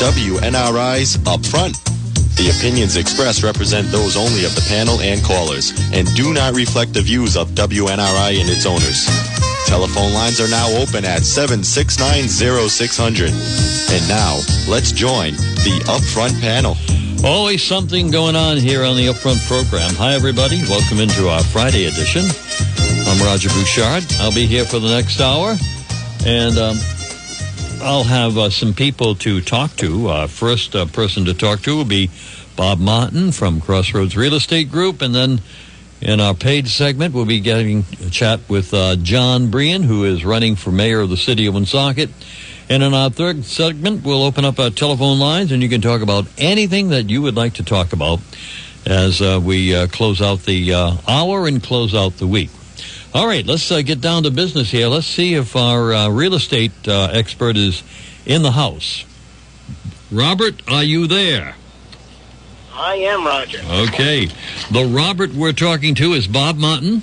WNRI's Upfront. The opinions expressed represent those only of the panel and callers and do not reflect the views of WNRI and its owners. Telephone lines are now open at 7690600. And now, let's join the Upfront panel. Always something going on here on the Upfront program. Hi, everybody. Welcome into our Friday edition. I'm Roger Bouchard. I'll be here for the next hour. And um, I'll have uh, some people to talk to. Uh, first uh, person to talk to will be Bob Martin from Crossroads Real Estate Group. And then in our paid segment, we'll be getting a chat with uh, John Brien, who is running for mayor of the city of Woonsocket. And in our third segment, we'll open up our telephone lines and you can talk about anything that you would like to talk about as uh, we uh, close out the hour and close out the week. All right, let's uh, get down to business here. Let's see if our uh, real estate uh, expert is in the house. Robert, are you there? I am, Roger. Okay. The Robert we're talking to is Bob Martin,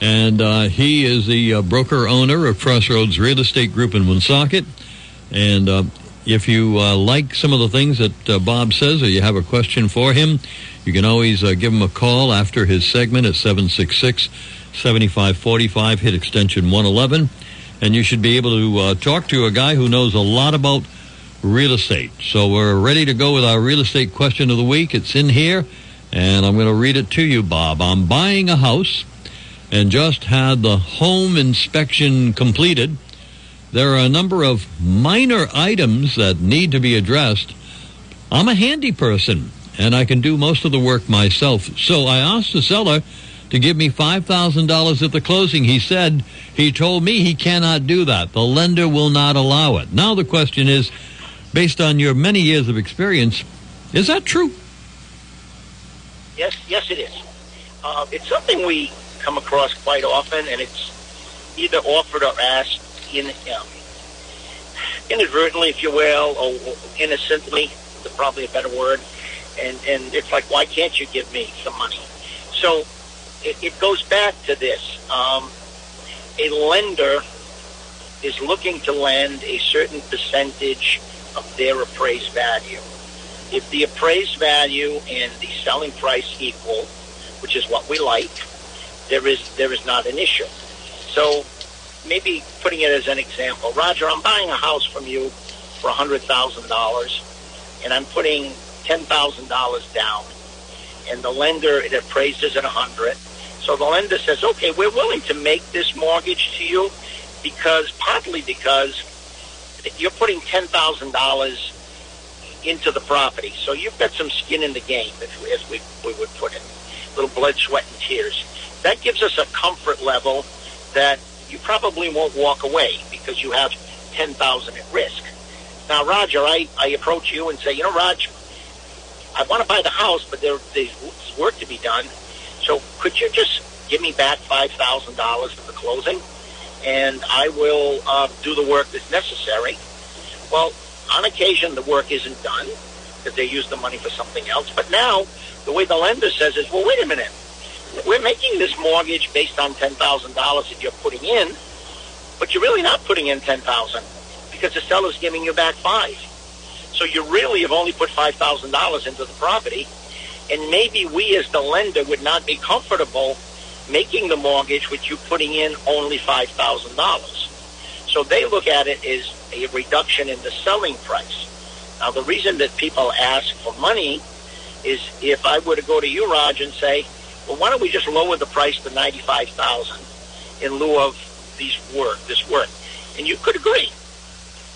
and uh, he is the uh, broker owner of Crossroads Real Estate Group in Woonsocket. And uh, if you like some of the things that Bob says or you have a question for him, you can always give him a call after his segment at 766- 7545, hit extension 111, and you should be able to uh, talk to a guy who knows a lot about real estate. So we're ready to go with our real estate question of the week. It's in here, and I'm going to read it to you, Bob. I'm buying a house and just had the home inspection completed. There are a number of minor items that need to be addressed. I'm a handy person, and I can do most of the work myself. So I asked the seller to give me $5,000 at the closing. He said, he told me he cannot do that. The lender will not allow it. Now the question is, based on your many years of experience, is that true? Yes, yes, it is. Uh, it's something we come across quite often, and it's either offered or asked in um, inadvertently, if you will, or innocently, probably a better word. And and it's like, why can't you give me some money? So it, it goes back to this. Um, a lender is looking to lend a certain percentage of their appraised value. If the appraised value and the selling price equal, which is what we like, there is there is not an issue. So maybe putting it as an example, Roger, I'm buying a house from you for hundred thousand dollars, and I'm putting ten thousand dollars down, and the lender it appraises at a hundred, so the lender says, okay, we're willing to make this mortgage to you because partly because you're putting $10,000 into the property. So you've got some skin in the game, if, as we, we would put it, little blood, sweat, and tears. That gives us a comfort level that you probably won't walk away because you have 10000 at risk. Now, Roger, I, I approach you and say, you know, Roger, I want to buy the house, but there, there's work to be done. So could you just give me back $5,000 for the closing and I will uh, do the work that's necessary? Well, on occasion, the work isn't done because they use the money for something else. But now, the way the lender says is, well, wait a minute. We're making this mortgage based on $10,000 that you're putting in, but you're really not putting in 10000 because the seller's giving you back five. So you really have only put $5,000 into the property and maybe we as the lender would not be comfortable making the mortgage with you putting in only $5,000. So they look at it as a reduction in the selling price. Now, the reason that people ask for money is if I were to go to you, Raj, and say, well, why don't we just lower the price to 95000 in lieu of these work, this work? And you could agree.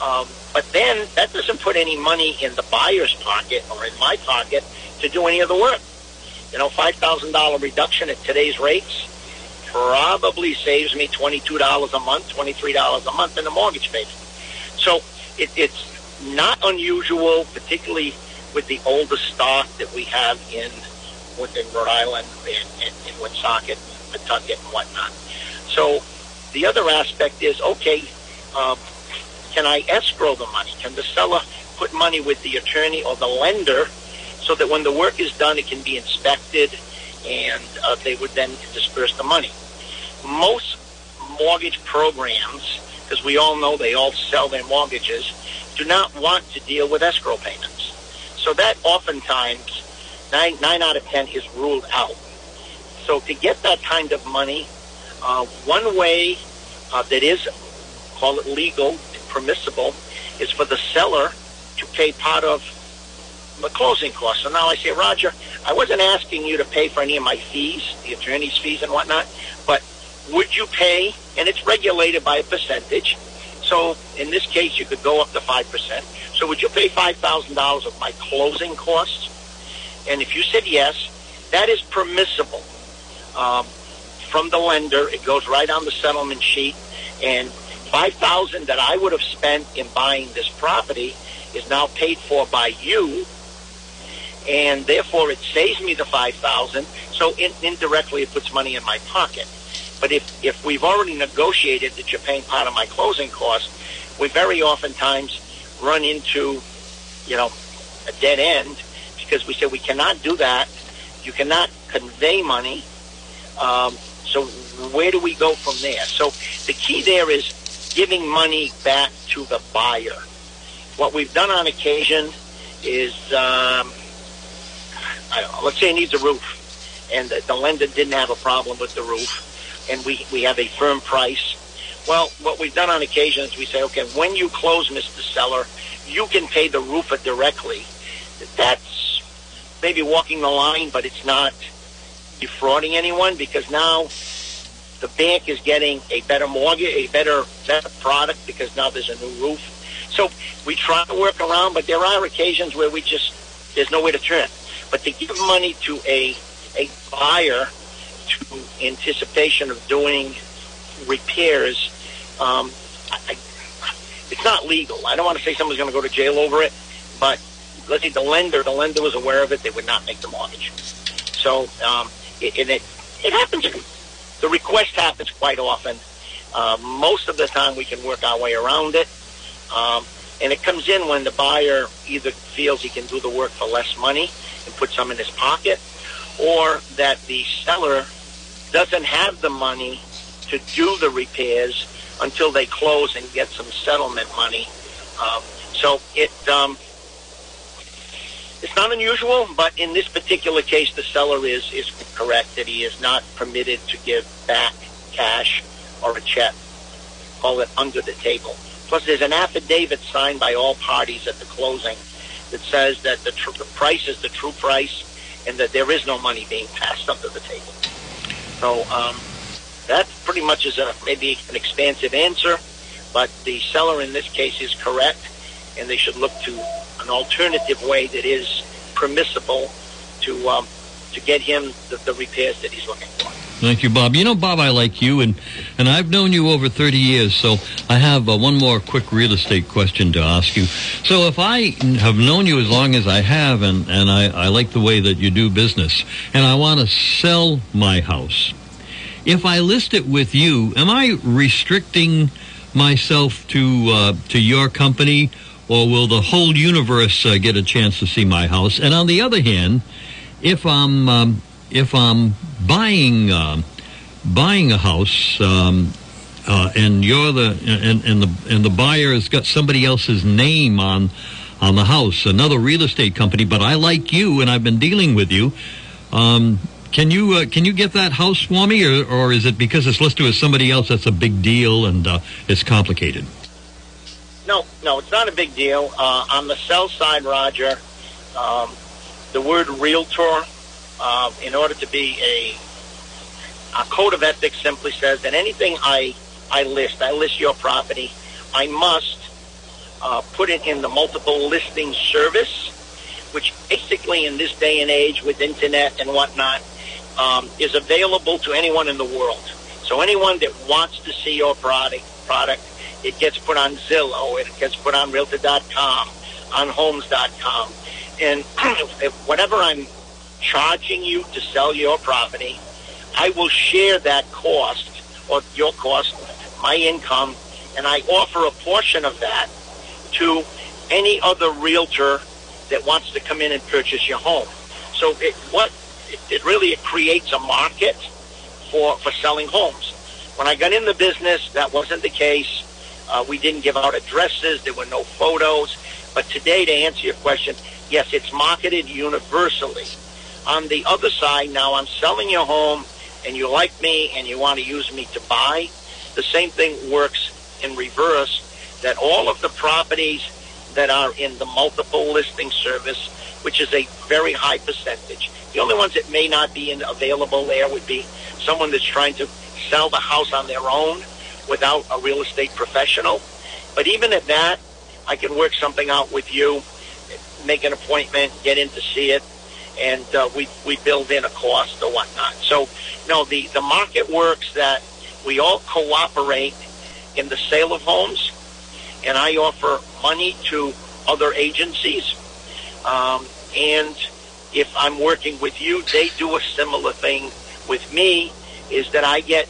Um, but then that doesn't put any money in the buyer's pocket or in my pocket to do any of the work. You know, $5,000 reduction at today's rates probably saves me $22 a month, $23 a month in the mortgage payment. So it, it's not unusual, particularly with the older stock that we have in within Rhode Island and, and in Woonsocket, Pawtucket, and whatnot. So the other aspect is, okay, um, can I escrow the money? Can the seller put money with the attorney or the lender so that when the work is done, it can be inspected and uh, they would then disperse the money. Most mortgage programs, because we all know they all sell their mortgages, do not want to deal with escrow payments. So that oftentimes, nine, nine out of ten is ruled out. So to get that kind of money, uh, one way uh, that is, call it legal, permissible, is for the seller to pay part of the closing costs. So now I say, Roger, I wasn't asking you to pay for any of my fees, the attorney's fees and whatnot, but would you pay? And it's regulated by a percentage. So in this case, you could go up to 5%. So would you pay $5,000 of my closing costs? And if you said yes, that is permissible. Um, from the lender, it goes right on the settlement sheet. And 5000 that I would have spent in buying this property is now paid for by you. And therefore it saves me the 5000 so in, indirectly it puts money in my pocket. But if, if we've already negotiated that you're paying part of my closing costs we very oftentimes run into you know a dead end because we say we cannot do that. You cannot convey money. Um, so where do we go from there? So the key there is giving money back to the buyer what we've done on occasion is um, let's say it needs a roof, and the, the lender didn't have a problem with the roof, and we, we have a firm price. Well, what we've done on occasion is we say, okay, when you close, Mr. Seller, you can pay the roofer directly. That's maybe walking the line, but it's not defrauding anyone because now the bank is getting a better mortgage, a better, better product because now there's a new roof. So we try to work around, but there are occasions where we just, there's nowhere to turn. But to give money to a a buyer to anticipation of doing repairs, um, I, it's not legal. I don't want to say someone's going to go to jail over it, but let's say the lender, the lender was aware of it, they would not make the mortgage. So, um, it it happens. The request happens quite often. Uh, most of the time, we can work our way around it. Um, and it comes in when the buyer either feels he can do the work for less money and put some in his pocket, or that the seller doesn't have the money to do the repairs until they close and get some settlement money. Um, so it um, it's not unusual, but in this particular case, the seller is is correct that he is not permitted to give back cash or a check. Call it under the table. Plus, there's an affidavit signed by all parties at the closing that says that the, tr- the price is the true price and that there is no money being passed under the table. So um, that pretty much is a maybe an expansive answer, but the seller in this case is correct, and they should look to an alternative way that is permissible to um, to get him the, the repairs that he's looking for. Thank you, Bob. You know, Bob, I like you, and, and I've known you over 30 years, so I have uh, one more quick real estate question to ask you. So if I have known you as long as I have, and, and I, I like the way that you do business, and I want to sell my house, if I list it with you, am I restricting myself to uh, to your company, or will the whole universe uh, get a chance to see my house? And on the other hand, if I'm um, if I'm buying uh, buying a house um, uh, and you're the and, and the and the buyer has got somebody else's name on on the house, another real estate company, but I like you and I've been dealing with you. Um, can you uh, can you get that house for me, or, or is it because it's listed with somebody else that's a big deal and uh, it's complicated? No, no, it's not a big deal. Uh, on the sell side, Roger, um, the word realtor uh, in order to be a, a code of ethics simply says that anything I, I list, I list your property, I must uh, put it in the multiple listing service, which basically in this day and age with internet and whatnot um, is available to anyone in the world. So anyone that wants to see your product, product, it gets put on Zillow, it gets put on Realtor.com, on Homes.com, and whatever I'm charging you to sell your property, I will share that cost or your cost, my income, and I offer a portion of that to any other realtor that wants to come in and purchase your home. So it, what it, it really it creates a market for for selling homes. When I got in the business, that wasn't the case. Uh, we didn't give out addresses. There were no photos. But today, to answer your question, yes, it's marketed universally. On the other side, now I'm selling your home and you like me and you want to use me to buy. The same thing works in reverse that all of the properties that are in the multiple listing service, which is a very high percentage. The only ones that may not be in, available there would be someone that's trying to sell the house on their own without a real estate professional. But even at that, I can work something out with you, make an appointment, get in to see it, and uh, we we build in a cost or whatnot. So, no, the the market works that we all cooperate in the sale of homes, and I offer money to other agencies, um, and if I'm working with you, they do a similar thing with me. Is that I get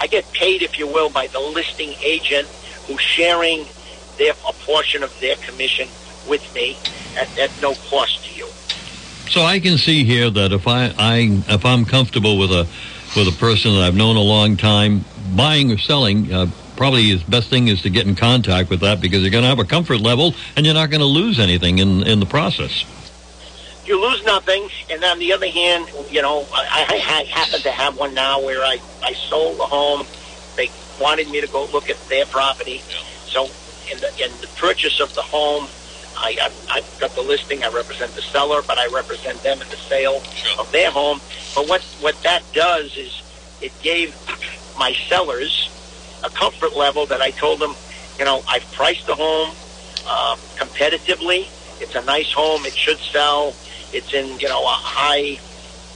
I get paid, if you will, by the listing agent who's sharing their a portion of their commission with me at, at no cost to you. So I can see here that if I, I if I'm comfortable with a with a person that I've known a long time, buying or selling, uh, probably his best thing is to get in contact with that because you're going to have a comfort level and you're not going to lose anything in in the process. You lose nothing, and on the other hand, you know, I, I, I happen to have one now where I I sold the home. They wanted me to go look at their property, so in the in the purchase of the home. I, I, I've got the listing. I represent the seller, but I represent them in the sale of their home. But what what that does is it gave my sellers a comfort level that I told them, you know, I've priced the home um, competitively. It's a nice home. It should sell. It's in you know a high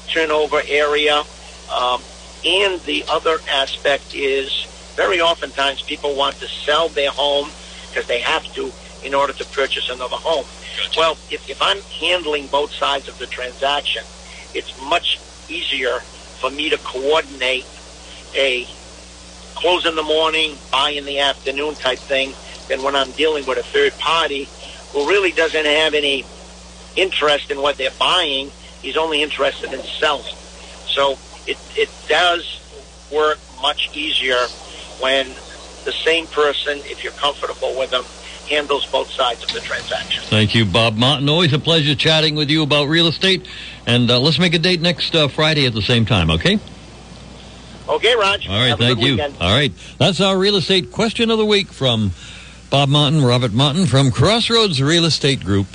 turnover area. Um, and the other aspect is very oftentimes people want to sell their home because they have to in order to purchase another home. Well, if, if I'm handling both sides of the transaction, it's much easier for me to coordinate a close in the morning, buy in the afternoon type thing than when I'm dealing with a third party who really doesn't have any interest in what they're buying. He's only interested in selling. So it, it does work much easier when the same person, if you're comfortable with them, handles both sides of the transaction. Thank you, Bob Martin. Always a pleasure chatting with you about real estate. And uh, let's make a date next uh, Friday at the same time, okay? Okay, Raj. All right, Have thank you. weekend. All right, that's our real estate question of the week from Bob Martin, Robert Martin from Crossroads Real Estate Group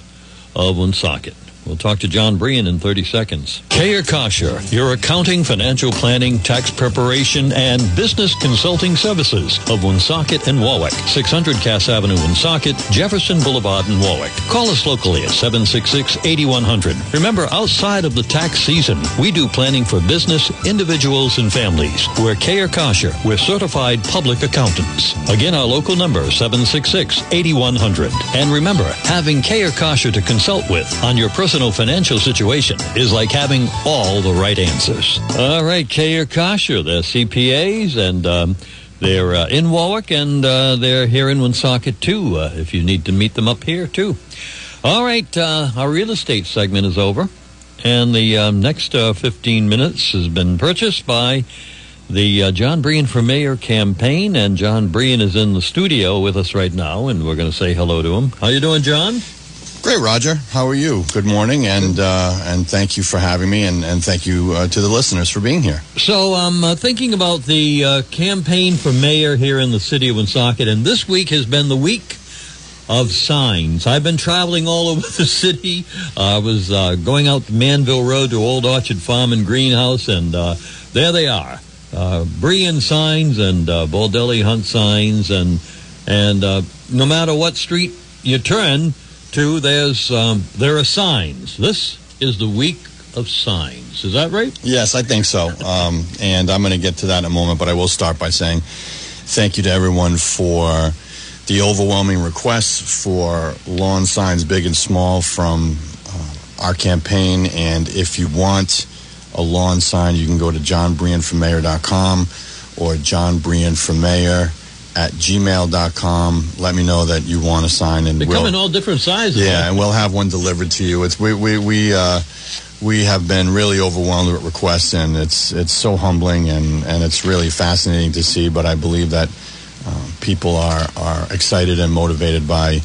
of Woonsocket. We'll talk to John Brien in 30 seconds. Kayer Kosher, your accounting, financial planning, tax preparation, and business consulting services of Woonsocket and Warwick. 600 Cass Avenue, Woonsocket, Jefferson Boulevard in Warwick. Call us locally at 766-8100. Remember, outside of the tax season, we do planning for business, individuals, and families. We're Kayer Kosher. We're certified public accountants. Again, our local number, 766-8100. And remember, having Kayer Kosher to consult with on your personal financial situation is like having all the right answers. All right, Kayer Kosher, they're CPAs, and um, they're uh, in Warwick, and uh, they're here in Woonsocket, too, uh, if you need to meet them up here, too. All right, uh, our real estate segment is over, and the um, next uh, 15 minutes has been purchased by the uh, John Brien for Mayor campaign, and John Brien is in the studio with us right now, and we're going to say hello to him. How you doing, John? Great, Roger. How are you? Good morning, and uh, and thank you for having me, and, and thank you uh, to the listeners for being here. So I'm uh, thinking about the uh, campaign for mayor here in the city of Woonsocket, and this week has been the week of signs. I've been traveling all over the city. Uh, I was uh, going out Manville Road to Old Orchard Farm and Greenhouse, and there they are. Uh, Brien signs and uh, Baldelli Hunt signs, and and no matter what street you turn to, there's um, there are signs. This is the week of signs. Is that right? Yes, I think so. Um, and I'm going to get to that in a moment, but I will start by saying thank you to everyone for the overwhelming requests for lawn signs, big and small, from uh, our campaign. And if you want a lawn sign, you can go to johnbrianformayor.com or johnbrianformayor at gmail.com. Let me know that you want to sign, and They we'll, come in all different sizes. yeah, and we'll have one delivered to you. It's we we we uh, we have been really overwhelmed with requests, and it's it's so humbling and and it's really fascinating to see. But I believe that uh, people are are excited and motivated by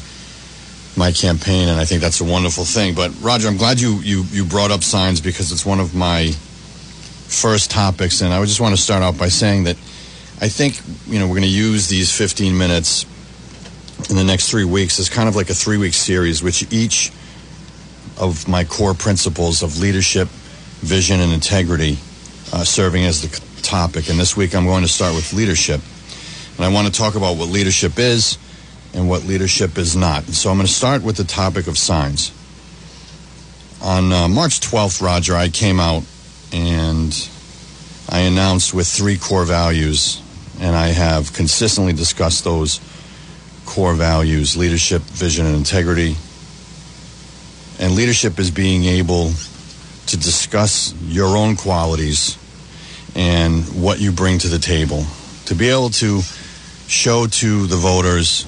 my campaign, and I think that's a wonderful thing. But Roger, I'm glad you you you brought up signs because it's one of my first topics, and I just want to start out by saying that I think you know we're going to use these 15 minutes in the next three weeks as kind of like a three week series, which each of my core principles of leadership, vision, and integrity uh, serving as the topic. And this week I'm going to start with leadership. And I want to talk about what leadership is and what leadership is not. And So I'm going to start with the topic of signs. On uh, March 12th, Roger, I came out and I announced with three core values, and I have consistently discussed those core values leadership, vision, and integrity. And leadership is being able to discuss your own qualities and what you bring to the table. To be able to show to the voters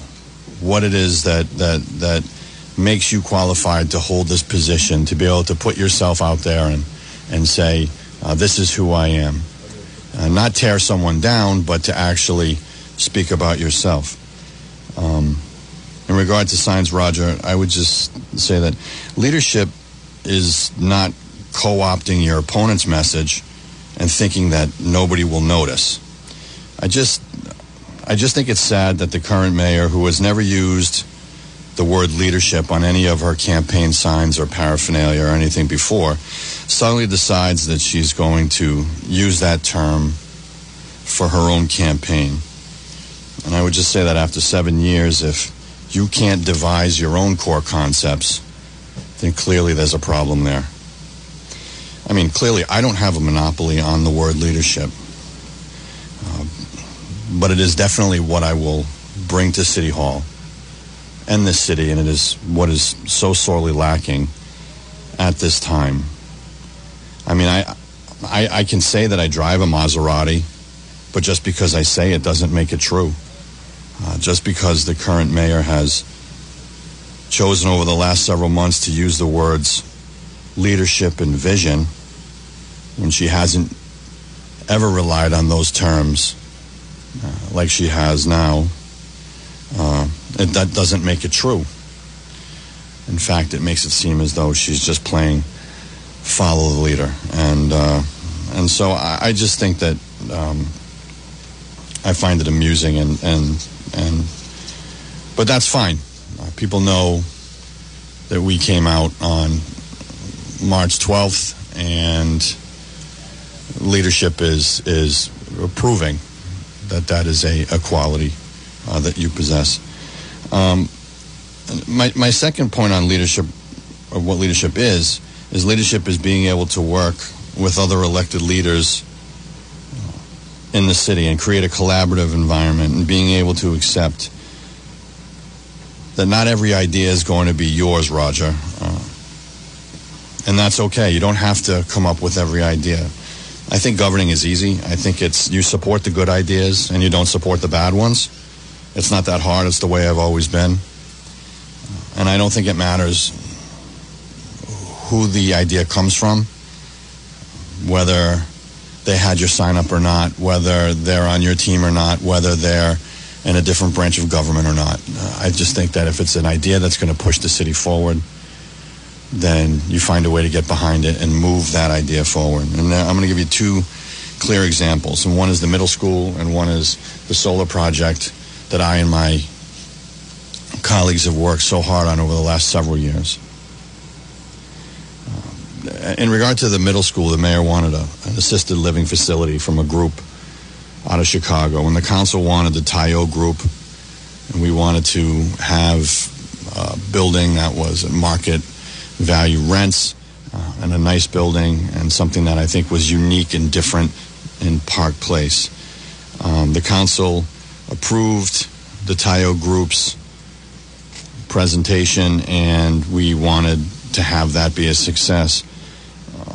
what it is that, that, that makes you qualified to hold this position, to be able to put yourself out there and, and say, uh, this is who I am. Uh, not tear someone down, but to actually speak about yourself. Um, in regard to signs, Roger, I would just say that leadership is not co-opting your opponent's message and thinking that nobody will notice. I just, I just think it's sad that the current mayor, who has never used the word leadership on any of her campaign signs or paraphernalia or anything before, suddenly decides that she's going to use that term for her own campaign. And I would just say that after seven years, if you can't devise your own core concepts, then clearly there's a problem there. I mean, clearly, I don't have a monopoly on the word leadership, uh, but it is definitely what I will bring to City Hall and this city, and it is what is so sorely lacking at this time. I mean, I, I, I can say that I drive a Maserati, but just because I say it doesn't make it true. Uh, just because the current mayor has chosen over the last several months to use the words leadership and vision when she hasn't ever relied on those terms uh, like she has now, uh, it, that doesn't make it true. In fact, it makes it seem as though she's just playing follow the leader, and uh, and so I, I, just think that um, I find it amusing, and and and but that's fine. Uh, people know that we came out on March 12th, and leadership is is proving that that is a, a quality uh, that you possess. Um, my my second point on leadership, or what leadership is, is leadership is being able to work with other elected leaders in the city and create a collaborative environment and being able to accept that not every idea is going to be yours, Roger. Uh, and that's okay. You don't have to come up with every idea. I think governing is easy. I think it's you support the good ideas and you don't support the bad ones. It's not that hard. It's the way I've always been. And I don't think it matters who the idea comes from, whether they had your sign up or not, whether they're on your team or not, whether they're in a different branch of government or not. Uh, I just think that if it's an idea that's going to push the city forward, then you find a way to get behind it and move that idea forward. And I'm going to give you two clear examples. And one is the middle school, and one is the solar project that I and my colleagues have worked so hard on over the last several years in regard to the middle school, the mayor wanted a, an assisted living facility from a group out of Chicago. And the council wanted the Tayo group, and we wanted to have a building that was at market value rents uh, and a nice building and something that I think was unique and different in Park Place. Um, the council approved the Tayo group's presentation, and we wanted to have that be a success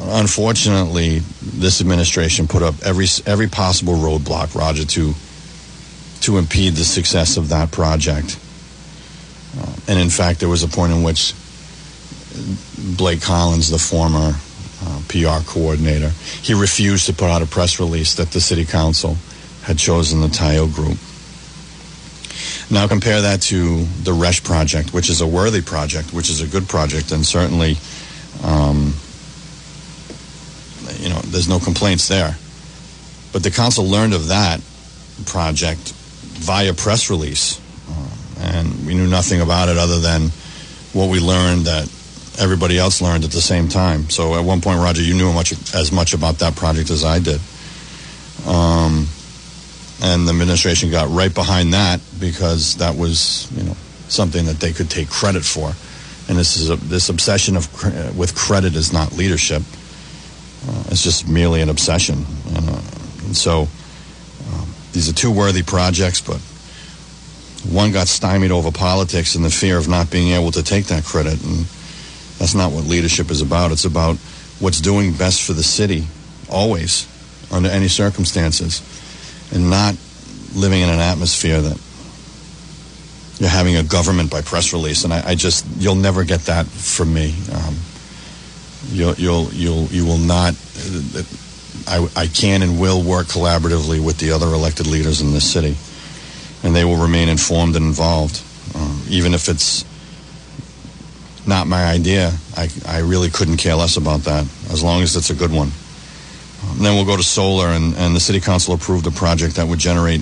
unfortunately, this administration put up every every possible roadblock, Roger, to to impede the success of that project. Uh, and in fact, there was a point in which Blake Collins, the former uh, PR coordinator, he refused to put out a press release that the city council had chosen the Tayo group. Now compare that to the Resch project, which is a worthy project, which is a good project, and certainly, um, you know, there's no complaints there. But the council learned of that project via press release, uh, and we knew nothing about it other than what we learned that everybody else learned at the same time. So at one point, Roger, you knew much as much about that project as I did. Um, and the administration got right behind that because that was, you know, something that they could take credit for. And this is a, this obsession of with credit is not leadership. Uh, it's just merely an obsession. And, uh, and so um, these are two worthy projects, but one got stymied over politics and the fear of not being able to take that credit. And that's not what leadership is about. It's about what's doing best for the city, always, under any circumstances, and not living in an atmosphere that you're having a government by press release. And I, I just, you'll never get that from me. Um, you'll, you'll, you'll, you will not. I, I can and will work collaboratively with the other elected leaders in this city, and they will remain informed and involved, um, even if it's not my idea. I, I really couldn't care less about that, as long as it's a good one. Um, then we'll go to solar, and, and the city council approved a project that would generate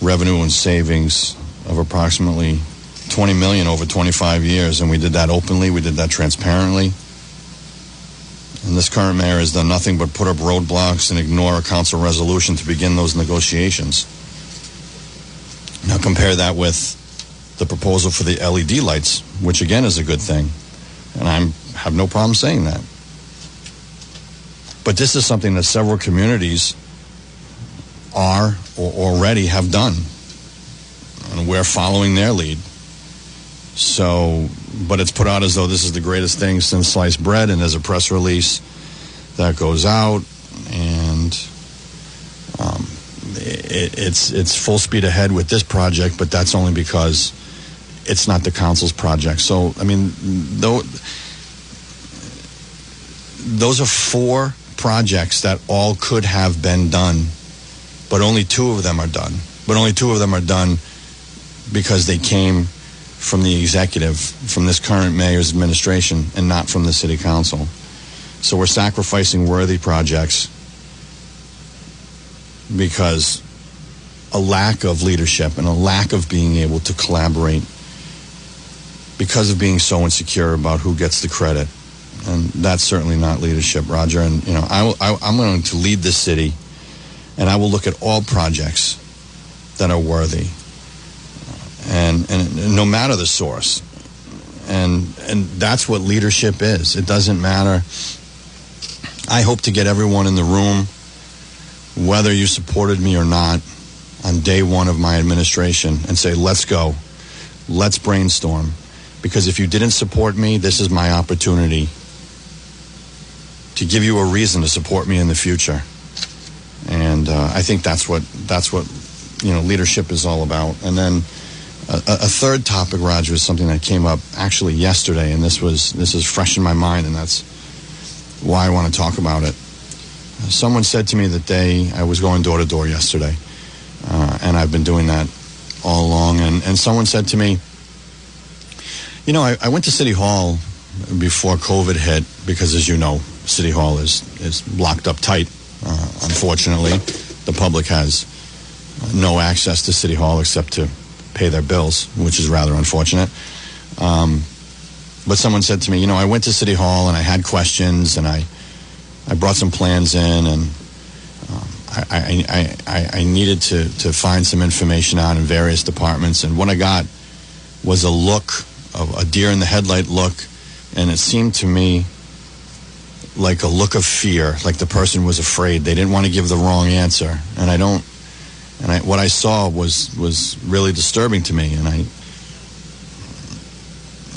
revenue and savings of approximately 20 million over 25 years, and we did that openly. We did that transparently. And this current mayor has done nothing but put up roadblocks and ignore a council resolution to begin those negotiations. Now compare that with the proposal for the LED lights, which again is a good thing. And I have no problem saying that. But this is something that several communities are or already have done. And we're following their lead. So, but it's put out as though this is the greatest thing since sliced bread, and there's a press release that goes out, and um, it, it's it's full speed ahead with this project. But that's only because it's not the council's project. So, I mean, though, those are four projects that all could have been done, but only two of them are done. But only two of them are done because they came from the executive, from this current mayor's administration, and not from the city council. So we're sacrificing worthy projects because a lack of leadership and a lack of being able to collaborate because of being so insecure about who gets the credit. And that's certainly not leadership, Roger. And, you know, I, I, I'm going to lead this city, and I will look at all projects that are worthy. And, and no matter the source. And, and that's what leadership is. It doesn't matter. I hope to get everyone in the room, whether you supported me or not, on day one of my administration and say, let's go. Let's brainstorm because if you didn't support me, this is my opportunity to give you a reason to support me in the future. And uh, I think that's what that's what you know leadership is all about. And then a, a, third topic, Roger, is something that came up actually yesterday, and this was this is fresh in my mind, and that's why I want to talk about it. Someone said to me that they I was going door to door yesterday, uh, and I've been doing that all along. And, and someone said to me, you know, I, I went to City Hall before COVID hit because, as you know, City Hall is, is locked up tight. Uh, unfortunately, the public has no access to City Hall except to pay their bills, which is rather unfortunate. Um, but someone said to me, you know, I went to City Hall and I had questions and I, I brought some plans in and um, I, I, I, I needed to, to find some information out in various departments. And what I got was a look a, a deer in the headlight look, and it seemed to me like a look of fear, like the person was afraid. They didn't want to give the wrong answer, and I don't. And I, what I saw was was really disturbing to me, and I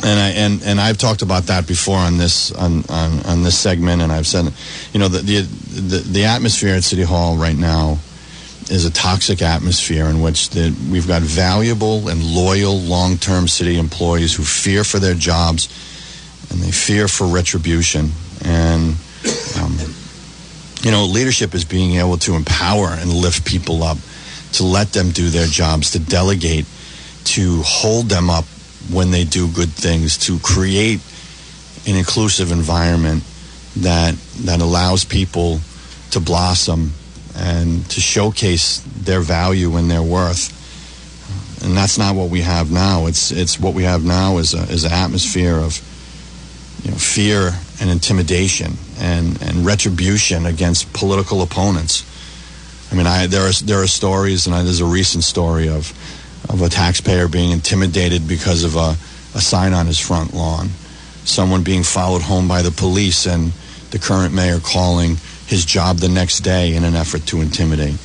and I and, and I've talked about that before on this on, on, on this segment, and I've said, you know, the, the the the atmosphere at City Hall right now is a toxic atmosphere in which the, we've got valuable and loyal long-term city employees who fear for their jobs and they fear for retribution. And um, you know, leadership is being able to empower and lift people up, to let them do their jobs, to delegate to hold them up when they do good things, to create an inclusive environment that that allows people to blossom and to showcase their value and their worth. And that's not what we have now. It's it's what we have now is a, is an atmosphere of you know, fear and intimidation and, and retribution against political opponents. I mean, I, there are there are stories, and I, there's a recent story of of a taxpayer being intimidated because of a, a sign on his front lawn, someone being followed home by the police, and the current mayor calling his job the next day in an effort to intimidate.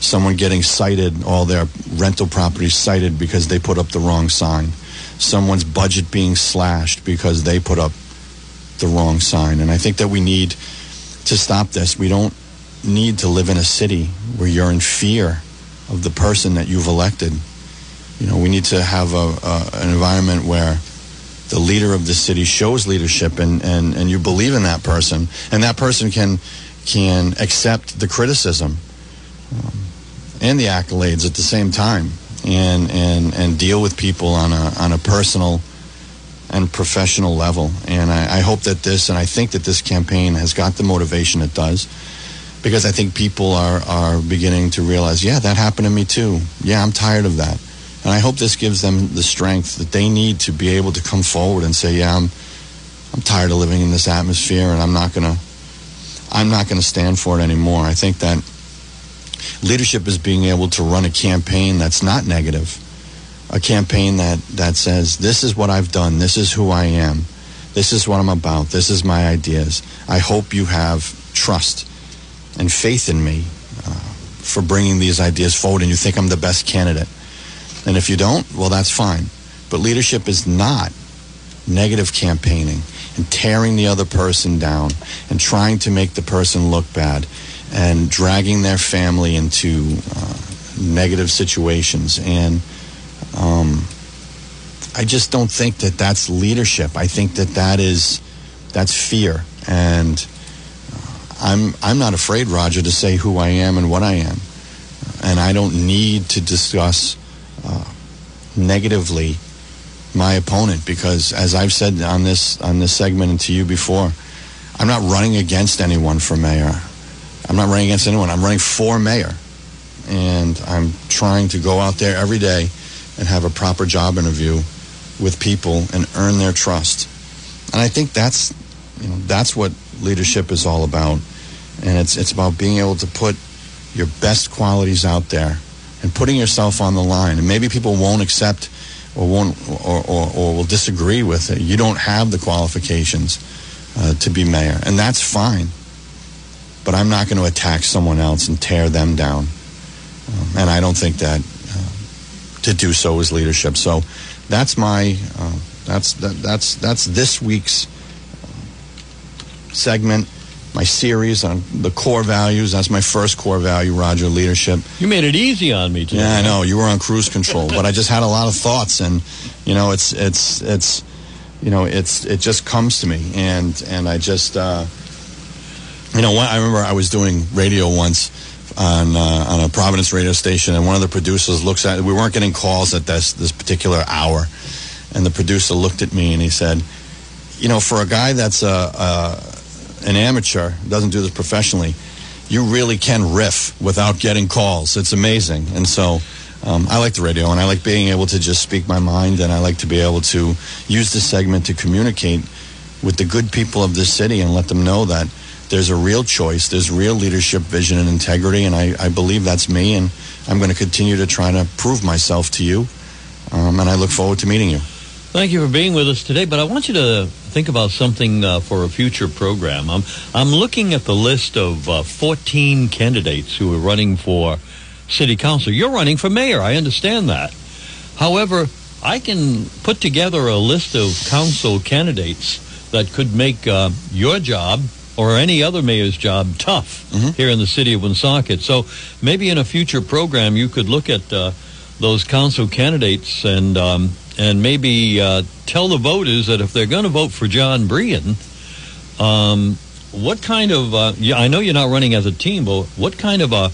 Someone getting cited, all their rental properties cited because they put up the wrong sign. Someone's budget being slashed because they put up the wrong sign. And I think that we need to stop this. We don't need to live in a city where you're in fear of the person that you've elected. You know, we need to have a, a, an environment where the leader of the city shows leadership and, and, and you believe in that person. And that person can, can accept the criticism um, and the accolades at the same time and, and, and deal with people on a, on a personal and professional level. And I, I hope that this, and I think that this campaign has got the motivation it does, because I think people are, are beginning to realize, yeah, that happened to me too. Yeah, I'm tired of that. And I hope this gives them the strength that they need to be able to come forward and say, yeah, I'm, I'm tired of living in this atmosphere and I'm not going to, I'm not going to stand for it anymore. I think that leadership is being able to run a campaign that's not negative a campaign that, that says, this is what I've done, this is who I am, this is what I'm about, this is my ideas. I hope you have trust and faith in me uh, for bringing these ideas forward and you think I'm the best candidate. And if you don't, well, that's fine. But leadership is not negative campaigning and tearing the other person down and trying to make the person look bad and dragging their family into uh, negative situations and um, I just don't think that that's leadership. I think that that is that's fear, and I'm I'm not afraid, Roger, to say who I am and what I am, and I don't need to discuss uh, negatively my opponent because, as I've said on this on this segment and to you before, I'm not running against anyone for mayor. I'm not running against anyone. I'm running for mayor, and I'm trying to go out there every day and have a proper job interview with people and earn their trust. And I think that's you know that's what leadership is all about. And it's it's about being able to put your best qualities out there and putting yourself on the line. And maybe people won't accept or won't or, or, or will disagree with it. You don't have the qualifications uh, to be mayor, and that's fine. But I'm not going to attack someone else and tear them down. Um, and I don't think that to do so is leadership. So that's my uh, that's that, that's that's this week's uh, segment. My series on the core values. That's my first core value, Roger. Leadership. You made it easy on me today. Yeah, I know. You were on cruise control, but I just had a lot of thoughts, and you know, it's it's it's you know, it's it just comes to me, and and I just uh, you know, I remember I was doing radio once on uh, on a Providence radio station, and one of the producers looks at. We weren't getting calls at this this particular hour, and the producer looked at me and he said, "You know, for a guy that's a, a an amateur, doesn't do this professionally, you really can riff without getting calls. It's amazing." And so. Um, I like the radio, and I like being able to just speak my mind, and I like to be able to use this segment to communicate with the good people of this city and let them know that there's a real choice, there's real leadership, vision, and integrity, and I, I believe that's me, and I'm going to continue to try to prove myself to you, um, and I look forward to meeting you. Thank you for being with us today, but I want you to think about something uh, for a future program. I'm, I'm looking at the list of uh, 14 candidates who are running for city council. You're running for mayor, I understand that. However, I can put together a list of council candidates that could make uh, your job or any other mayor's job tough mm-hmm. here in the city of Woonsocket. So maybe in a future program you could look at uh, those council candidates and um, and maybe uh, tell the voters that if they're going to vote for John Brien, um, what kind of uh, yeah, I know you're not running as a team, but what kind of a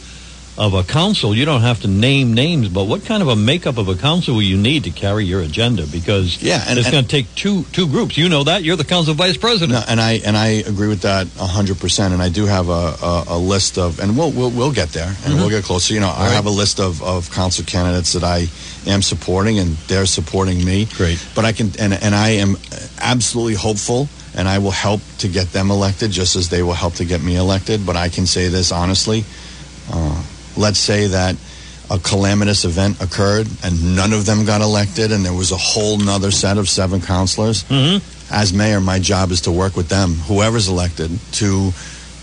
of a council, you don't have to name names, but what kind of a makeup of a council will you need to carry your agenda? Because Yeah, and- it's going to take two two groups. You know that. You're the council vice president. No, and I and I agree with that hundred percent. And I do have a, a, a list of, and we'll we'll, we'll get there, and mm-hmm. we'll get closer. You know, I right. have a list of, of council candidates that I am supporting, and they're supporting me. Great. But I can, and and I am absolutely hopeful, and I will help to get them elected, just as they will help to get me elected. But I can say this honestly: let's say that a calamitous event occurred and none of them got elected, and there was a whole nother set of seven counselors as mayor, my job is to work with them, whoever's elected, to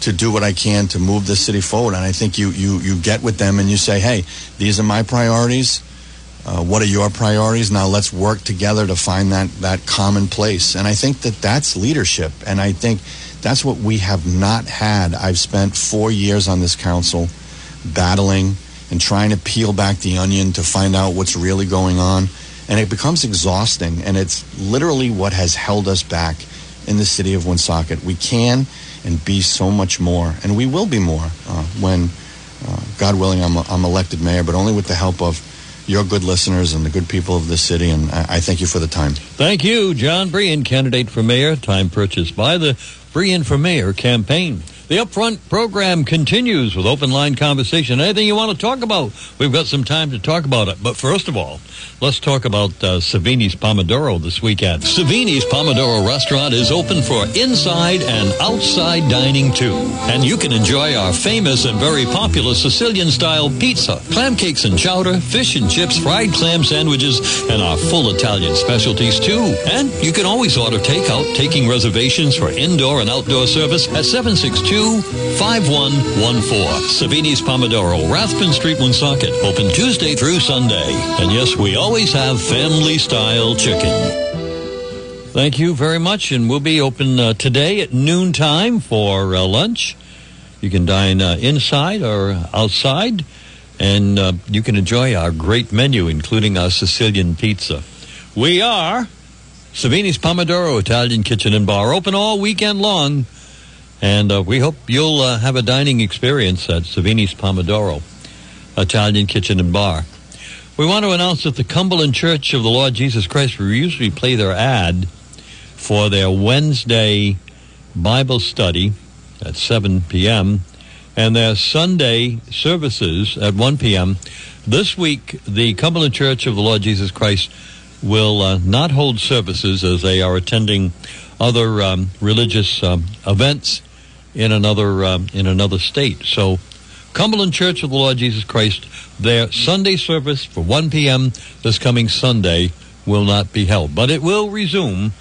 to do what I can to move the city forward. And I think you you you get with them and you say, hey, these are my priorities. Uh, what are your priorities? Now let's work together to find that that common place. And I think that that's leadership. And I think that's what we have not had. I've spent four years on this council, battling and trying to peel back the onion to find out what's really going on. And it becomes exhausting. And it's literally what has held us back in the city of Woonsocket. We can and be so much more. And we will be more uh, when, uh, God willing, I'm, I'm elected mayor, but only with the help of your good listeners and the good people of this city. And I, I thank you for the time. Thank you, John Brien, candidate for mayor. Time purchased by the Brien for Mayor campaign. The Upfront program continues with open line conversation. Anything you want to talk about, we've got some time to talk about it. But first of all, let's talk about uh, Savini's Pomodoro this weekend. Savini's Pomodoro restaurant is open for inside and outside dining too. And you can enjoy our famous and very popular Sicilian style pizza, clam cakes and chowder, fish and chips, fried clam sandwiches, and our full Italian specialties too. And you can always order takeout, taking reservations for indoor and outdoor service at 762 5114. Savini's Pomodoro, Rathbun Street, Woonsocket. Open Tuesday through Sunday. And yes, we always have family style chicken. Thank you very much, and we'll be open uh, today at noontime for uh, lunch. You can dine uh, inside or outside, and uh, you can enjoy our great menu, including our Sicilian pizza. We are Savini's Pomodoro Italian Kitchen and Bar, open all weekend long, and uh, we hope you'll uh, have a dining experience at Savini's Pomodoro Italian Kitchen and Bar. We want to announce that the Cumberland Church of the Lord Jesus Christ will usually play their ad for their Wednesday Bible study at 7 p.m. and their Sunday services at 1 p.m. This week, the Cumberland Church of the Lord Jesus Christ will uh, not hold services as they are attending other um, religious um, events in another um, in another state. So, Cumberland Church of the Lord Jesus Christ, their Sunday service for 1 p.m. this coming Sunday will not be held, but it will resume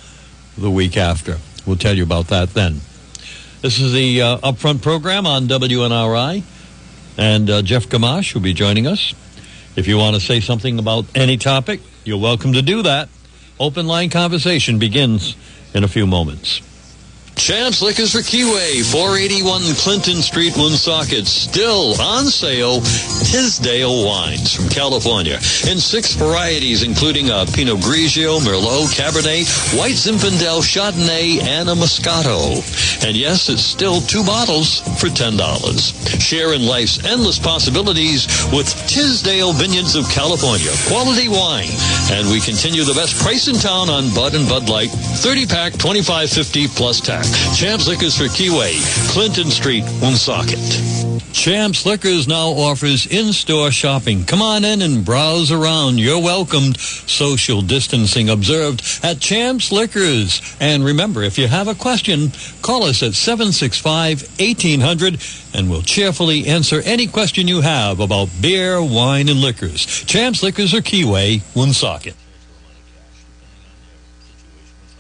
the week after. We'll tell you about that then. This is the uh, upfront program on WNRI, and uh, Jeff Gamache will be joining us. If you want to say something about any topic, you're welcome to do that. Open line conversation begins in a few moments. Champs Liquors for Keyway, 481 Clinton Street, Woonsocket. Still on sale, Tisdale wines from California in six varieties, including a Pinot Grigio, Merlot, Cabernet, White Zinfandel, Chardonnay, and a Moscato. And yes, it's still two bottles for $10. Share in life's endless possibilities with Tisdale Vineyards of California. Quality wine. And we continue the best price in town on Bud and Bud Light. 30 pack, 25.50 plus tax. Champs Liquors for Keyway, Clinton Street, Woonsocket. Champs Liquors now offers in-store shopping. Come on in and browse around. You're welcomed. Social distancing observed at Champs Liquors. And remember, if you have a question, call us at 765-1800 and we'll cheerfully answer any question you have about beer, wine, and liquors. Champs Liquors or Keyway, Woonsocket.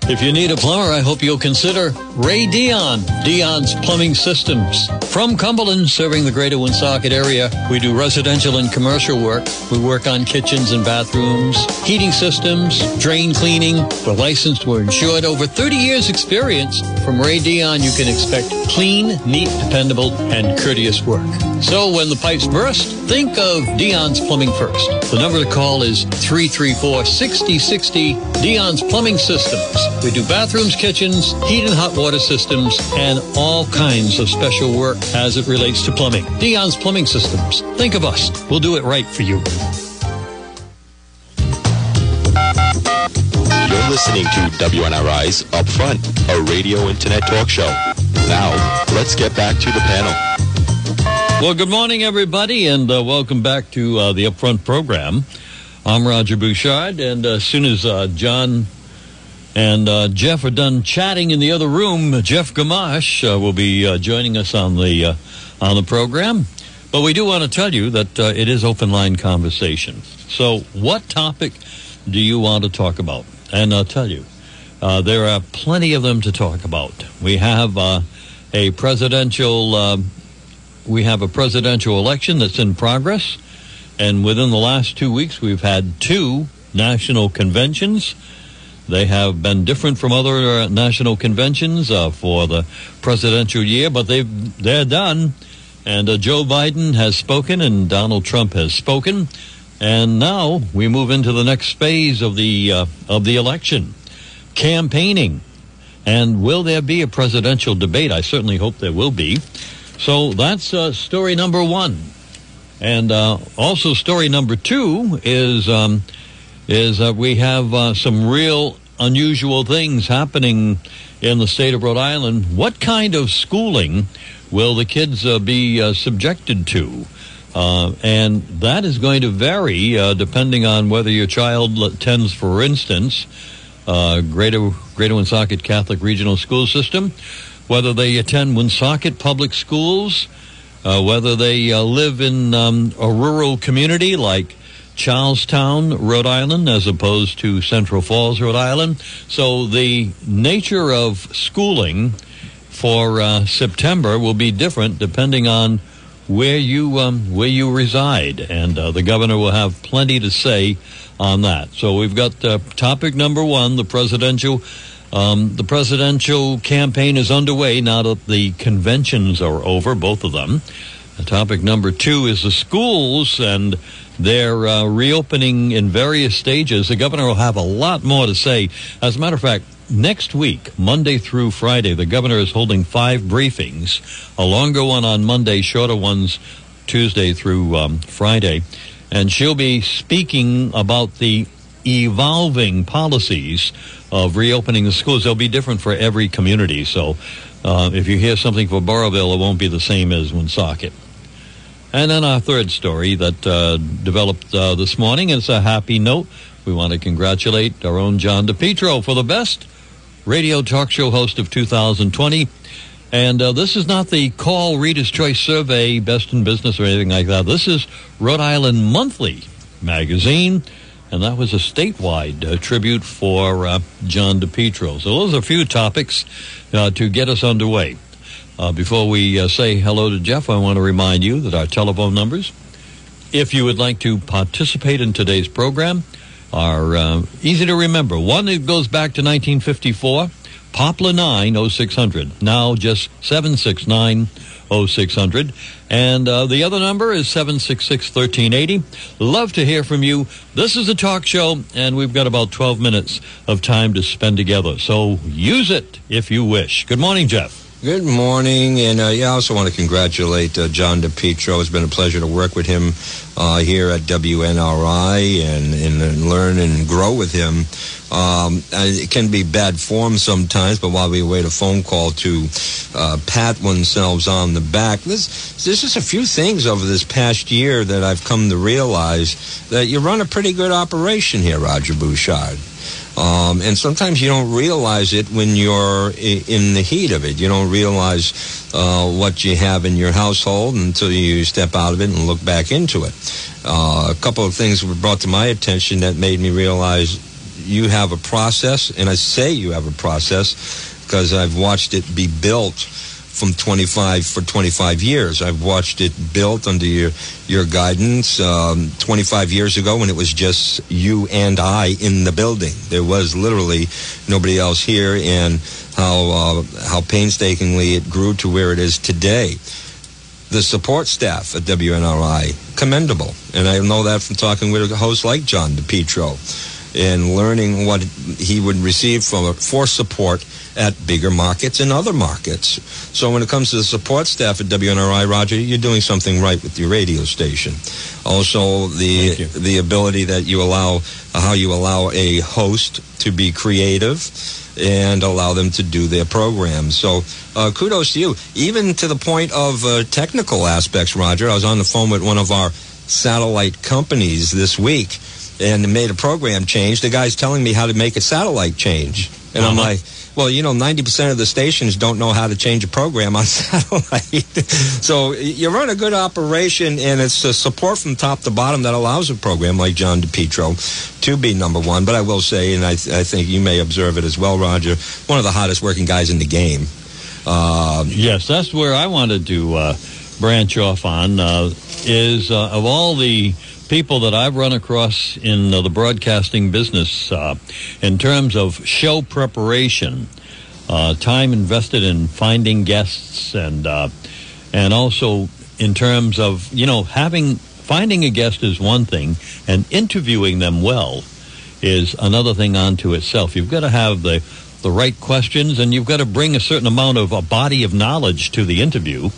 If you need a plumber, I hope you'll consider Ray Dion, Dion's Plumbing Systems. From Cumberland, serving the greater Woonsocket area, we do residential and commercial work. We work on kitchens and bathrooms, heating systems, drain cleaning. We're licensed, we're insured. Over 30 years experience. From Ray Dion, you can expect clean, neat, dependable, and courteous work. So when the pipes burst, think of Dion's Plumbing first. The number to call is 334-6060, Dion's Plumbing Systems. We do bathrooms, kitchens, heat and hot water systems, and all kinds of special work as it relates to plumbing. Dion's Plumbing Systems. Think of us. We'll do it right for you. You're listening to WNRI's Upfront, a radio internet talk show. Now, let's get back to the panel. Well, good morning, everybody, and uh, welcome back to uh, the Upfront program. I'm Roger Bouchard, and uh, as soon as uh, John and uh, Jeff are done chatting in the other room, Jeff Gamache uh, will be uh, joining us on the uh, on the program. But we do want to tell you that uh, it is open line conversation. So, what topic do you want to talk about? And I'll tell you, uh, there are plenty of them to talk about. We have a presidential um we have a presidential election that's in progress, and within the last two weeks, we've had two national conventions. They have been different from other uh, national conventions uh, for the presidential year, but they've they're done. And uh, Joe Biden has spoken, and Donald Trump has spoken, and now we move into the next phase of the uh, of the election, campaigning. And will there be a presidential debate? I certainly hope there will be. So that's uh, story number one, and uh, also story number two is. Um, is that we have uh, some real unusual things happening in the state of Rhode Island. What kind of schooling will the kids uh, be uh, subjected to? Uh, and that is going to vary uh, depending on whether your child attends, for instance, uh, Greater Greater Woonsocket Catholic Regional School System, whether they attend Woonsocket Public Schools, whether they live in um, a rural community like Charlestown, Rhode Island, as opposed to Central Falls, Rhode Island. So the nature of schooling for uh, September will be different depending on where you um, where you reside, and uh, the governor will have plenty to say on that. So we've got uh, topic number one: the presidential. Um, the presidential campaign is underway now that the conventions are over, both of them. topic number two is the schools and they're uh, reopening in various stages. The governor will have a lot more to say. As a matter of fact, next week, Monday through Friday, the governor is holding five briefings a longer one on Monday, shorter ones Tuesday through um, Friday. And she'll be speaking about the evolving policies of reopening the schools. They'll be different for every community. So uh, if you hear something for Burrillville, it won't be the same as Woonsocket. And then our third story that uh, developed uh, this morning is a happy note. We want to congratulate our own John DePietro for the best radio talk show host of 2020. And uh, this is not the Call Reader's Choice Survey, Best in Business, or anything like that. This is Rhode Island Monthly magazine, and that was a statewide uh, tribute for uh, John DePietro. So those are a few topics uh, to get us underway. Uh, before we uh, say hello to Jeff, I want to remind you that our telephone numbers, if you would like to participate in today's program, are uh, easy to remember. One that goes back to 1954, Poplar 9 0600, now just 769 0600. And uh, the other number is 766 1380. Love to hear from you. This is a talk show, and we've got about 12 minutes of time to spend together. So use it if you wish. Good morning, Jeff. Good morning, and uh, yeah, I also want to congratulate uh, John DePietro. It's been a pleasure to work with him uh, here at WNRI and, and, and, learn and grow with him. Um, it can be bad form sometimes, but while we wait a phone call to uh, pat oneself on the back, there's, there's just a few things over this past year that I've come to realize that you run a pretty good operation here, Roger Bouchard. Um, and sometimes you don't realize it when you're in the heat of it. You don't realize uh, what you have in your household until you step out of it and look back into it. Uh, a couple of things were brought to my attention that made me realize you have a process, and I say you have a process because I've watched it be built from 25 for 25 years. I've watched it built under your your guidance. Um, 25 years ago, when it was just you and I in the building, there was literally nobody else here, and how uh, how painstakingly it grew to where it is today. The support staff at WNRI commendable, and I know that from talking with a host like John DePietro. And learning what he would receive from for support at bigger markets and other markets. So when it comes to the support staff at WNRI, Roger, you're doing something right with your radio station. Also, the the ability that you allow, how you allow a host to be creative and allow them to do their programs. So uh, kudos to you. Even to the point of uh, technical aspects, Roger. I was on the phone with one of our satellite companies this week and made a program change. The guy's telling me how to make a satellite change. And uh-huh. I'm like, well, you know, 90% of the stations don't know how to change a program on satellite. so you run a good operation, and it's a support from top to bottom that allows a program like John DePietro to be number one. But I will say, and I, th- I think you may observe it as well, Roger, one of the hottest working guys in the game. Uh, yes, that's where I wanted to uh, branch off on, uh, is uh, of all the people that I've run across in uh, the broadcasting business uh, in terms of show preparation, uh, time invested in finding guests, and uh, and also in terms of you know having finding a guest is one thing, and interviewing them well is another thing unto itself. You've got to have the the right questions, and you've got to bring a certain amount of a body of knowledge to the interview.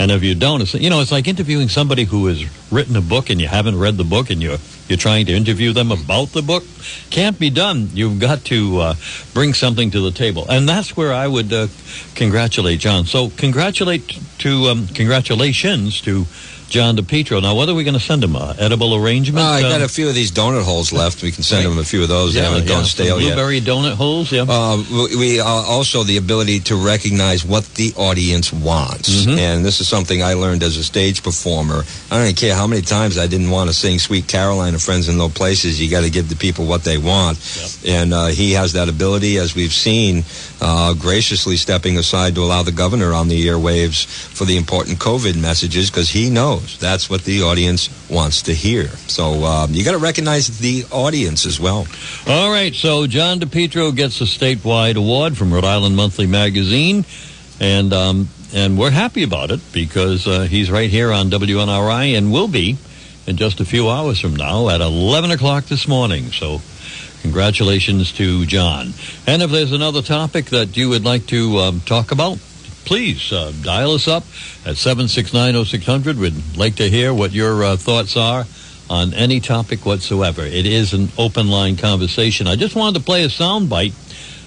And if you don't, it's, you know, it's like interviewing somebody who has written a book and you haven't read the book and you're you're trying to interview them about the book. Can't be done. You've got to uh, bring something to the table, and that's where I would uh, congratulate John. So congratulate to um, congratulations to John DePietro. Now, what are we going to send him? Uh, edible arrangement? Uh, I got um, a few of these donut holes left. We can send right. him a few of those. Yeah, they haven't yeah. gone stale blueberry yet. donut holes, yeah. Uh, we uh, also the ability to recognize what the audience wants. Mm-hmm. And this is something I learned as a stage performer. I don't care how many times I didn't want to sing Sweet Caroline of Friends in Low Places. You got to give the people what they want. And uh, he has that ability, as we've seen, uh, graciously stepping aside to allow the governor on the airwaves for the important COVID messages because he knows that's what the audience wants to hear. So um, you got to recognize the audience as well. All right. So John DePietro gets a statewide award from Rhode Island Monthly Magazine, and um, and we're happy about it because uh, he's right here on WNRI and will be in just a few hours from now at 11 o'clock this morning. So Congratulations to John. And if there's another topic that you would like to um, talk about, please uh, dial us up at 7690600. We'd like to hear what your uh, thoughts are on any topic whatsoever. It is an open line conversation. I just wanted to play a soundbite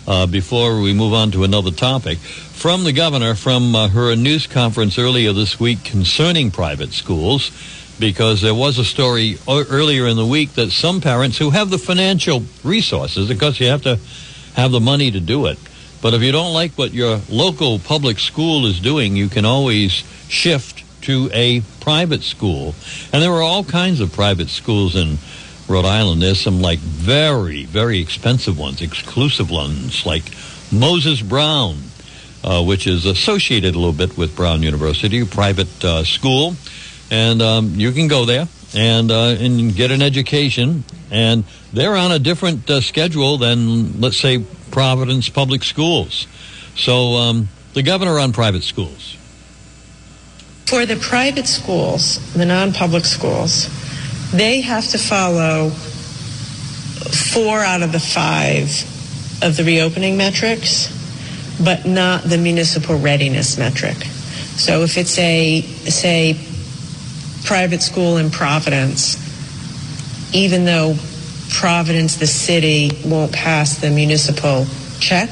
uh, before we move on to another topic from the governor from uh, her news conference earlier this week concerning private schools because there was a story earlier in the week that some parents who have the financial resources, because you have to have the money to do it, but if you don't like what your local public school is doing, you can always shift to a private school. And there are all kinds of private schools in Rhode Island. There's some like very, very expensive ones, exclusive ones like Moses Brown, uh, which is associated a little bit with Brown University, a private uh, school and um, you can go there and uh, and get an education. And they're on a different uh, schedule than, let's say, Providence Public Schools. So um, the governor on private schools. For the private schools, the non-public schools, they have to follow four out of the five of the reopening metrics, but not the municipal readiness metric. So if it's a, say, private school in Providence, even though Providence, the city, won't pass the municipal check,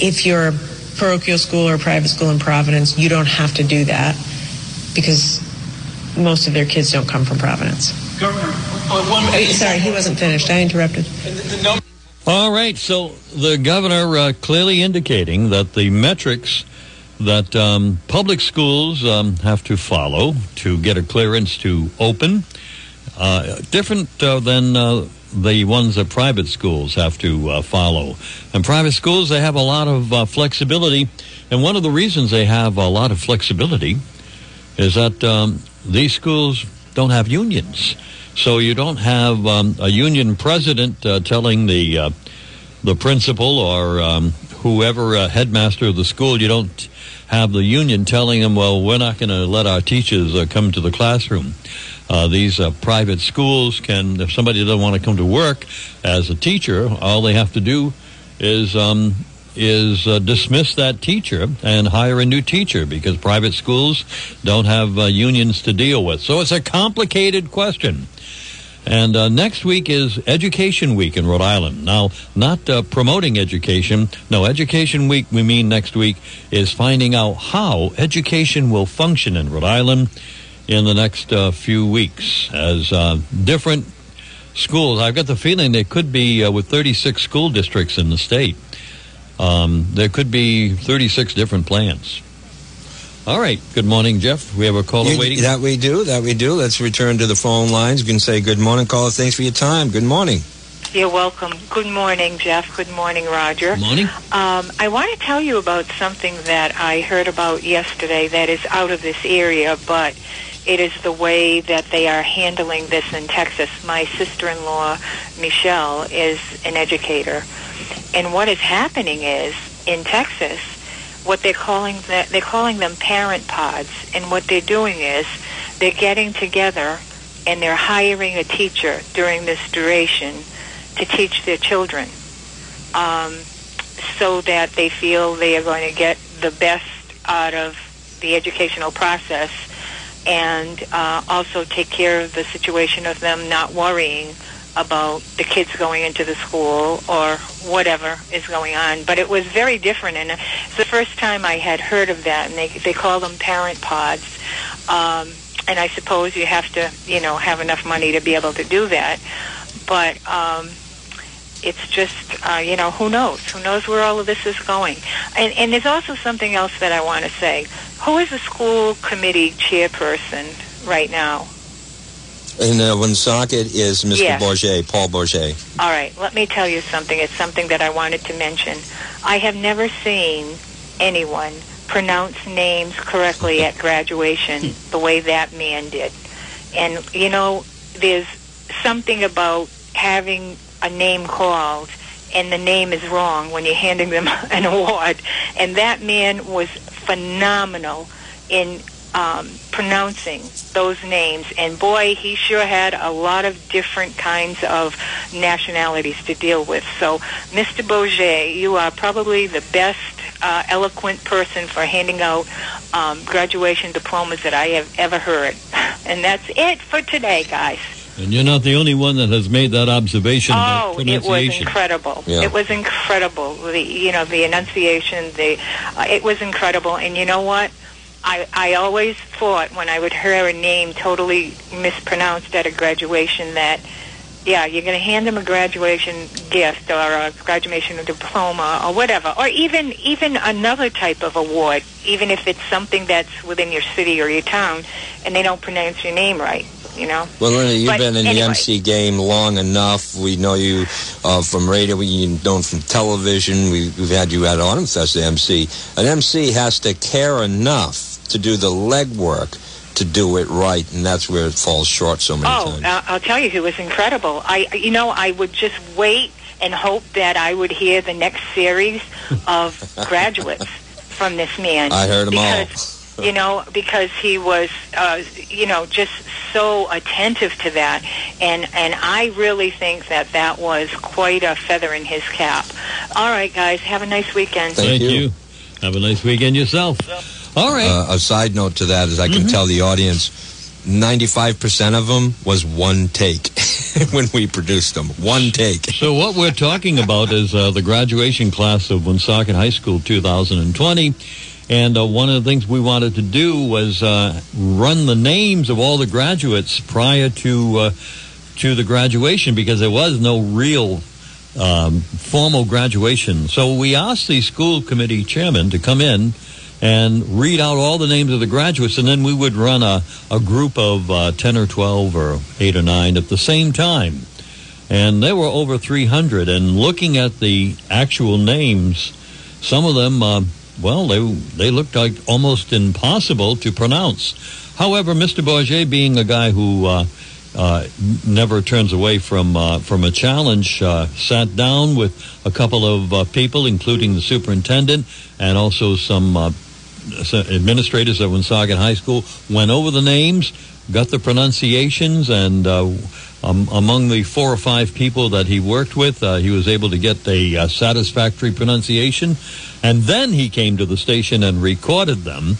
if you're a parochial school or a private school in Providence, you don't have to do that because most of their kids don't come from Providence. Governor, uh, sorry, he wasn't finished. I interrupted. All right, so the governor uh, clearly indicating that the metrics that um, public schools um, have to follow to get a clearance to open, uh, different uh, than uh, the ones that private schools have to uh, follow. And private schools, they have a lot of uh, flexibility. And one of the reasons they have a lot of flexibility is that um, these schools don't have unions. So you don't have um, a union president uh, telling the the principal or um, whoever headmaster of the school you don't have the union telling them, well, we're not going to let our teachers uh, come to the classroom. Uh, these uh, private schools can, if somebody doesn't want to come to work as a teacher, all they have to do is um, is uh, dismiss that teacher and hire a new teacher because private schools don't have uh, unions to deal with. So it's a complicated question. And uh, next week is Education Week in Rhode Island. Now, not uh, promoting education. No, Education Week, we mean next week, is finding out how education will function in Rhode Island in the next uh, few weeks as uh, different schools. I've got the feeling there could be, uh, with 36 school districts in the state, um, there could be 36 different plans. All right. Good morning, Jeff. We have a caller You- waiting. That we do. That we do. Let's return to the phone lines. You can say good morning, caller. Thanks for your time. Good morning. You're welcome. Good morning, Jeff. Good morning, Roger. Good morning. Um, I want to tell you about something that I heard about yesterday that is out of this area, but it is the way that they are handling this in Texas. My sister-in-law, Michelle, is an educator. And what is happening is, in Texas, what they're calling the, they're calling them parent pods, and what they're doing is they're getting together and they're hiring a teacher during this duration to teach their children, um, so that they feel they are going to get the best out of the educational process, and uh, also take care of the situation of them not worrying about the kids going into the school or whatever is going on. But it was very different, and the first time I had heard of that. And they they call them parent pods. Um, and I suppose you have to, you know, have enough money to be able to do that. But um, it's just, uh, you know, who knows? Who knows where all of this is going? And, and there's also something else that I want to say. Who is the school committee chairperson right now? In uh, Woonsocket is Mr. Yes. Bourget, Paul Bourget. All right, let me tell you something. It's something that I wanted to mention. I have never seen anyone pronounce names correctly at graduation the way that man did. And, you know, there's something about having a name called and the name is wrong when you're handing them an award. And that man was phenomenal in um, pronouncing those names. And boy, he sure had a lot of different kinds of nationalities to deal with. So, Mr. Bourget, you are probably the best uh, eloquent person for handing out um, graduation diplomas that I have ever heard. And that's it for today, guys. And you're not the only one that has made that observation about Oh, it was incredible. Yeah. It was incredible. The you know the enunciation, the uh, it was incredible. And you know what? I I always thought when I would hear a name totally mispronounced at a graduation that yeah, you're going to hand them a graduation gift or a graduation diploma or whatever, or even even another type of award, even if it's something that's within your city or your town, and they don't pronounce your name right. You know. Well, Linda, you've But been in the. MC game long enough. We know you uh, from radio. We know from television. We, we've had you at Autumn Fest MC. An MC has to care enough to do the legwork to do it right, and that's where it falls short so many Oh, times. uh, I'll tell you, he was incredible. I, you know, I would just wait and hope that I would hear the next series of graduates from this man. I heard 'em all. because, You know, because he was, uh, you know, just so attentive to that, and and I really think that that was quite a feather in his cap. All right, guys, have a nice weekend. Thank Thank you. you. Have a nice weekend yourself. All right. Uh, a side note to that is I can tell the audience 95% of them was one take when we produced them. One take. So what we're talking about is uh, the graduation class of Woonsocket High School 2020. And uh, one of the things we wanted to do was uh, run the names of all the graduates prior to uh, to the graduation because there was no real um, formal graduation. So we asked the school committee chairman to come in and read out all the names of the graduates, and then we would run a, a group of uh, 10 or 12 or 8 or 9 at the same time. And there were over 300 and looking at the actual names some of them uh, well they they looked like almost impossible to pronounce. However mr Bourget being a guy who uh, uh, never turns away from uh, from a challenge uh, sat down with a couple of uh, people including the superintendent and also some uh, administrators at Woonsocket High School went over the names, got the pronunciations, and uh, um, among the four or five people that he worked with, uh, he was able to get a uh, satisfactory pronunciation. And then he came to the station and recorded them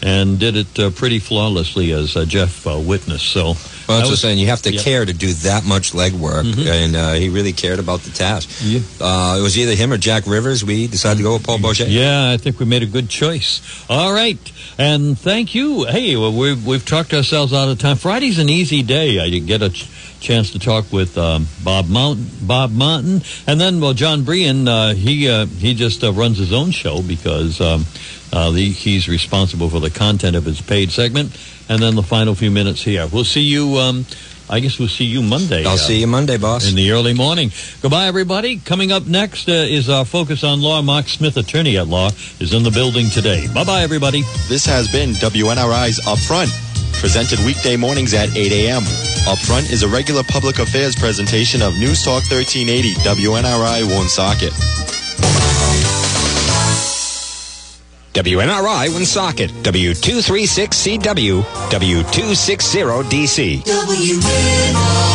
and did it uh, pretty flawlessly, as uh, Jeff uh, witnessed. So, well, that's what saying. You have to yeah. care to do that much legwork, Mhm. and uh, he really cared about the task. Yeah. Uh, it was either him or Jack Rivers. We decided to go with Paul Bourget. Yeah, I think we made a good choice. All right, and thank you. Hey, well, we've we've talked ourselves out of time. Friday's an easy day. I get a ch- chance to talk with um, Bob Mountain, Bob Mountain, and then well, John Brien. Uh, he uh, he just uh, runs his own show because um, uh, the, he's responsible for the content of his paid segment, and then the final few minutes here. We'll see you. Um, I guess we'll see you Monday. I'll uh, see you Monday, boss. in the early morning. Goodbye, everybody. Coming up next uh, is our focus on law. Mark Smith, attorney at law, is in the building today. Bye bye, everybody. This has been WNRI's Upfront, presented weekday mornings at 8 a.m. Upfront is a regular public affairs presentation of News Talk 1380 WNRI Woonsocket. WNRI Woonsocket, W236CW, W260DC. WNRI.